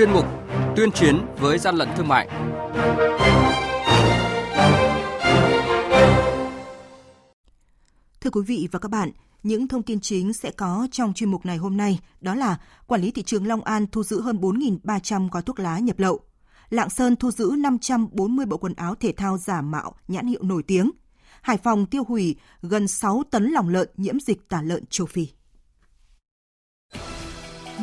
chuyên mục Tuyên chiến với gian lận thương mại. Thưa quý vị và các bạn, những thông tin chính sẽ có trong chuyên mục này hôm nay đó là quản lý thị trường Long An thu giữ hơn 4.300 gói thuốc lá nhập lậu. Lạng Sơn thu giữ 540 bộ quần áo thể thao giả mạo nhãn hiệu nổi tiếng. Hải Phòng tiêu hủy gần 6 tấn lòng lợn nhiễm dịch tả lợn châu Phi.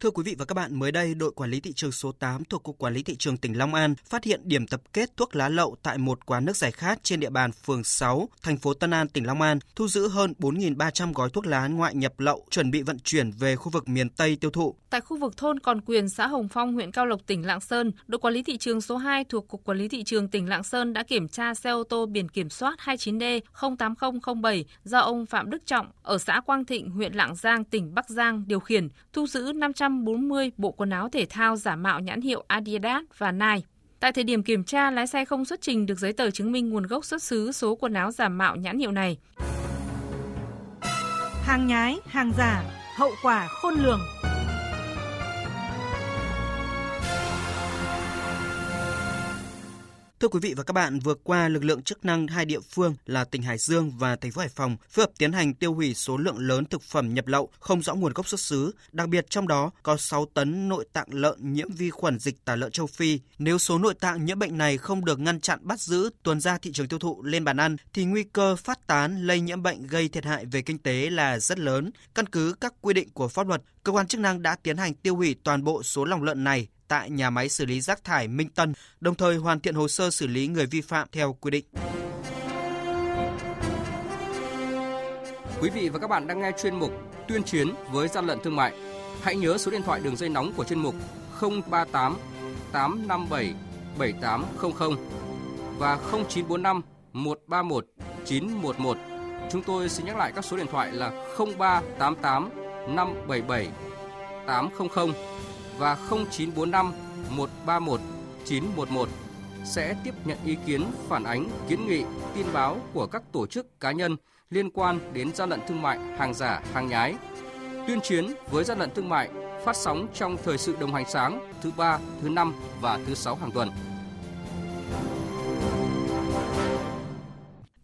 Thưa quý vị và các bạn, mới đây, đội quản lý thị trường số 8 thuộc Cục Quản lý Thị trường tỉnh Long An phát hiện điểm tập kết thuốc lá lậu tại một quán nước giải khát trên địa bàn phường 6, thành phố Tân An, tỉnh Long An, thu giữ hơn 4.300 gói thuốc lá ngoại nhập lậu chuẩn bị vận chuyển về khu vực miền Tây tiêu thụ. Tại khu vực thôn Còn Quyền, xã Hồng Phong, huyện Cao Lộc, tỉnh Lạng Sơn, đội quản lý thị trường số 2 thuộc Cục Quản lý Thị trường tỉnh Lạng Sơn đã kiểm tra xe ô tô biển kiểm soát 29D 08007 do ông Phạm Đức Trọng ở xã Quang Thịnh, huyện Lạng Giang, tỉnh Bắc Giang điều khiển, thu giữ 500 140 bộ quần áo thể thao giả mạo nhãn hiệu Adidas và Nike. Tại thời điểm kiểm tra, lái xe không xuất trình được giấy tờ chứng minh nguồn gốc xuất xứ số quần áo giả mạo nhãn hiệu này. Hàng nhái, hàng giả, hậu quả khôn lường. Thưa quý vị và các bạn, vừa qua lực lượng chức năng hai địa phương là tỉnh Hải Dương và thành phố Hải Phòng phối hợp tiến hành tiêu hủy số lượng lớn thực phẩm nhập lậu không rõ nguồn gốc xuất xứ, đặc biệt trong đó có 6 tấn nội tạng lợn nhiễm vi khuẩn dịch tả lợn châu Phi. Nếu số nội tạng nhiễm bệnh này không được ngăn chặn bắt giữ, tuần ra thị trường tiêu thụ lên bàn ăn thì nguy cơ phát tán lây nhiễm bệnh gây thiệt hại về kinh tế là rất lớn. Căn cứ các quy định của pháp luật, cơ quan chức năng đã tiến hành tiêu hủy toàn bộ số lòng lợn này tại nhà máy xử lý rác thải Minh Tân, đồng thời hoàn thiện hồ sơ xử lý người vi phạm theo quy định. Quý vị và các bạn đang nghe chuyên mục Tuyên chiến với gian lận thương mại. Hãy nhớ số điện thoại đường dây nóng của chuyên mục 038 857 7800 và 0945 131 911. Chúng tôi xin nhắc lại các số điện thoại là 0388 577 800 và 0945 131 911 sẽ tiếp nhận ý kiến, phản ánh, kiến nghị, tin báo của các tổ chức cá nhân liên quan đến gian lận thương mại, hàng giả, hàng nhái. Tuyên chiến với gian lận thương mại phát sóng trong thời sự đồng hành sáng thứ ba, thứ năm và thứ sáu hàng tuần.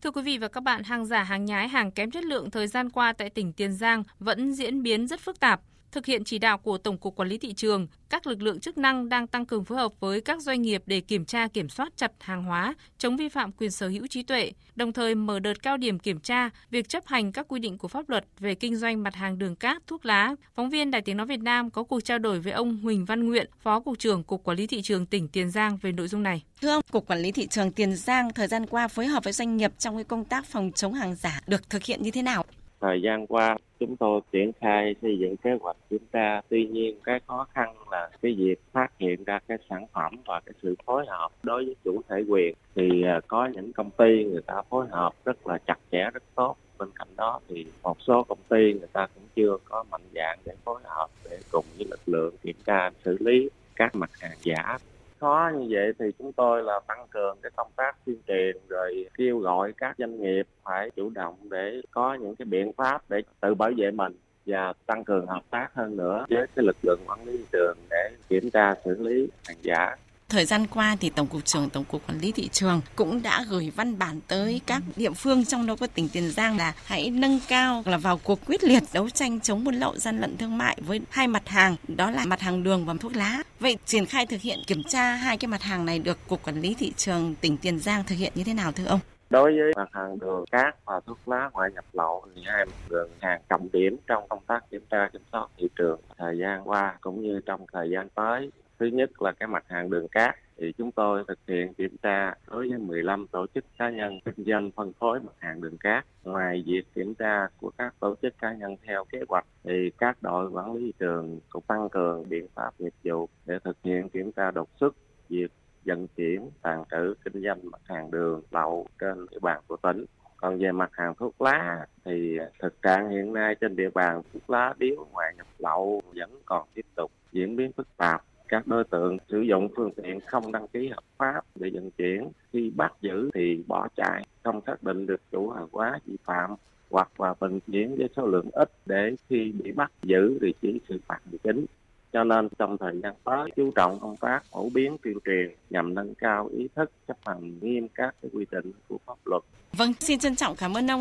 Thưa quý vị và các bạn, hàng giả, hàng nhái, hàng kém chất lượng thời gian qua tại tỉnh Tiền Giang vẫn diễn biến rất phức tạp. Thực hiện chỉ đạo của Tổng cục Quản lý thị trường, các lực lượng chức năng đang tăng cường phối hợp với các doanh nghiệp để kiểm tra kiểm soát chặt hàng hóa, chống vi phạm quyền sở hữu trí tuệ, đồng thời mở đợt cao điểm kiểm tra việc chấp hành các quy định của pháp luật về kinh doanh mặt hàng đường cát, thuốc lá. Phóng viên Đài Tiếng nói Việt Nam có cuộc trao đổi với ông Huỳnh Văn Nguyện, Phó cục trưởng Cục Quản lý thị trường tỉnh Tiền Giang về nội dung này. Thưa ông, Cục Quản lý thị trường Tiền Giang thời gian qua phối hợp với doanh nghiệp trong cái công tác phòng chống hàng giả được thực hiện như thế nào? Thời gian qua, chúng tôi triển khai xây dựng kế hoạch kiểm tra. Tuy nhiên, cái khó khăn là cái việc phát hiện ra cái sản phẩm và cái sự phối hợp đối với chủ thể quyền. Thì à, có những công ty người ta phối hợp rất là chặt chẽ, rất tốt. Bên cạnh đó thì một số công ty người ta cũng chưa có mạnh dạng để phối hợp để cùng với lực lượng kiểm tra, xử lý các mặt hàng giả khó như vậy thì chúng tôi là tăng cường cái công tác tuyên truyền rồi kêu gọi các doanh nghiệp phải chủ động để có những cái biện pháp để tự bảo vệ mình và tăng cường hợp tác hơn nữa với cái lực lượng quản lý thị trường để kiểm tra, xử lý hàng giả. Thời gian qua thì Tổng cục trưởng Tổng cục Quản lý thị trường cũng đã gửi văn bản tới các địa phương trong đó có tỉnh Tiền Giang là hãy nâng cao là vào cuộc quyết liệt đấu tranh chống buôn lậu, gian lận thương mại với hai mặt hàng, đó là mặt hàng đường và thuốc lá. Vậy triển khai thực hiện kiểm tra hai cái mặt hàng này được Cục Quản lý thị trường tỉnh Tiền Giang thực hiện như thế nào thưa ông? đối với mặt hàng đường cát và thuốc lá ngoại nhập lậu thì hai mặt đường hàng trọng điểm trong công tác kiểm tra kiểm soát thị trường thời gian qua cũng như trong thời gian tới thứ nhất là cái mặt hàng đường cát. Thì chúng tôi thực hiện kiểm tra đối với 15 tổ chức cá nhân kinh doanh phân phối mặt hàng đường cát. Ngoài việc kiểm tra của các tổ chức cá nhân theo kế hoạch, thì các đội quản lý thị trường cũng tăng cường biện pháp nghiệp vụ để thực hiện kiểm tra đột xuất việc vận chuyển, tàn trữ, kinh doanh mặt hàng đường, lậu trên địa bàn của tỉnh. Còn về mặt hàng thuốc lá thì thực trạng hiện nay trên địa bàn thuốc lá điếu, ngoài nhập lậu vẫn còn tiếp tục diễn biến phức tạp các đối tượng sử dụng phương tiện không đăng ký hợp pháp để vận chuyển khi bắt giữ thì bỏ chạy không xác định được chủ hàng hóa vi phạm hoặc là vận chuyển với số lượng ít để khi bị bắt giữ thì chỉ xử phạt hành chính cho nên trong thời gian tới chú trọng công tác phổ biến tuyên truyền nhằm nâng cao ý thức chấp hành nghiêm các cái quy định của pháp luật. Vâng, xin trân trọng cảm ơn ông.